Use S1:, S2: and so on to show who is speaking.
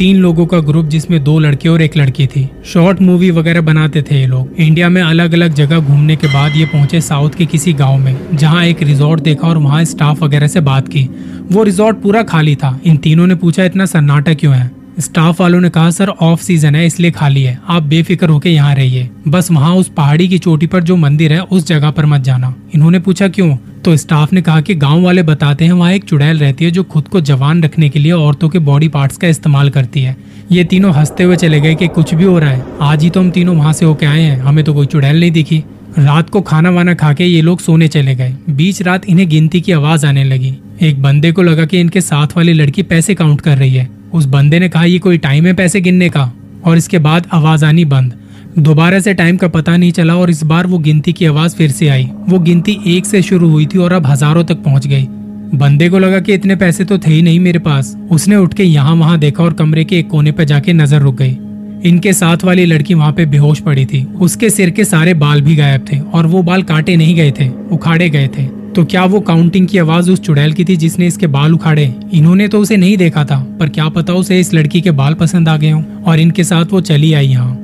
S1: तीन लोगों का ग्रुप जिसमें दो लड़के और एक लड़की थी। शॉर्ट मूवी वगैरह बनाते थे ये लोग। इंडिया में अलग अलग जगह घूमने के बाद ये पहुँचे साउथ के किसी गाँव में, जहाँ एक रिजॉर्ट देखा और वहाँ स्टाफ वगैरह से बात की। वो रिजॉर्ट पूरा खाली था। इन तीनों ने पूछा, इतना सन्नाटा क्यों है? स्टाफ वालों ने कहा, सर, ऑफ़ सीज़न है, इसलिए खाली है। आप बेफिक्र होके यहाँ रहिए। बस वहाँ उस पहाड़ी की चोटी पर जो मंदिर है, उस जगह पर मत जाना। इन्होंने पूछा, क्यों? तो स्टाफ ने कहा कि गाँव वाले बताते हैं वहाँ एक चुड़ैल रहती है जो खुद को जवान रखने के लिए औरतों के बॉडी पार्ट्स का इस्तेमाल करती है। ये तीनों हँसते हुए चले गए कि कुछ भी हो रहा है। आज ही तो हम तीनों वहाँ से होके आए हैं। हमें तो कोई चुड़ैल नहीं दिखी। रात को खाना वाना खा के ये लोग सोने चले गए। बीच रात इन्हें गिनती की आवाज़ आने लगी। एक बंदे को लगा कि इनके साथ वाली लड़की पैसे काउंट कर रही है। उस बंदे ने कहा, ये कोई टाइम है पैसे गिनने का? और इसके बाद आवाज़ आनी बंद। दोबारा से टाइम का पता नहीं चला और इस बार वो गिनती की आवाज़ फिर से आई। वो गिनती एक से शुरू हुई थी और अब हज़ारों तक पहुँच गई। बंदे को लगा कि इतने पैसे तो थे ही नहीं मेरे पास। उसने उठ के यहाँ वहाँ देखा और कमरे के एक कोने पर जाके नज़र रुक गई। इनके साथ वाली लड़की वहाँ पे बेहोश पड़ी थी। उसके सिर के सारे बाल भी गायब थे और वो बाल काटे नहीं गए थे, उखाड़े गए थे। तो क्या वो काउंटिंग की आवाज़ उस चुड़ैल की थी जिसने इसके बाल उखाड़े? इन्होंने तो उसे नहीं देखा था, पर क्या पता उसे इस लड़की के बाल पसंद आ गए हों और इनके साथ वो चली आई यहाँ।